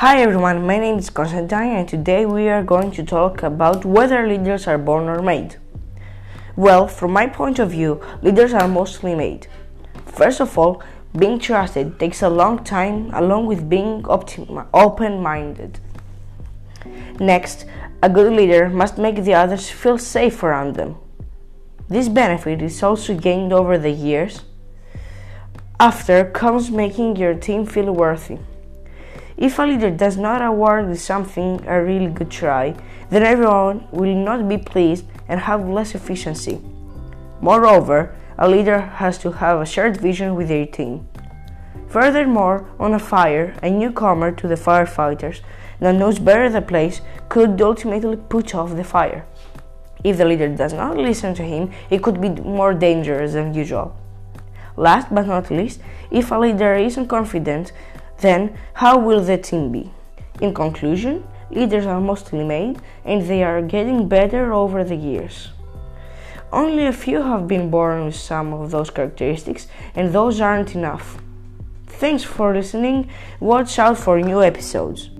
Hi everyone, my name is Constantine and today we are going to talk about whether leaders are born or made. Well, from my point of view, leaders are mostly made. First of all, being trusted takes a long time along with being open minded. Next, a good leader must make the others feel safe around them. This benefit is also gained over the years. After comes making your team feel worthy. If a leader does not award something a really good try, then everyone will not be pleased and have less efficiency. Moreover, a leader has to have a shared vision with their team. Furthermore, on a fire, a newcomer to the firefighters that knows better the place could ultimately put off the fire. If the leader does not listen to him, it could be more dangerous than usual. Last but not least, if a leader isn't confident, then how will the team be? In conclusion, leaders are mostly made and they are getting better over the years. Only a few have been born with some of those characteristics, and those aren't enough. Thanks for listening. Watch out for new episodes.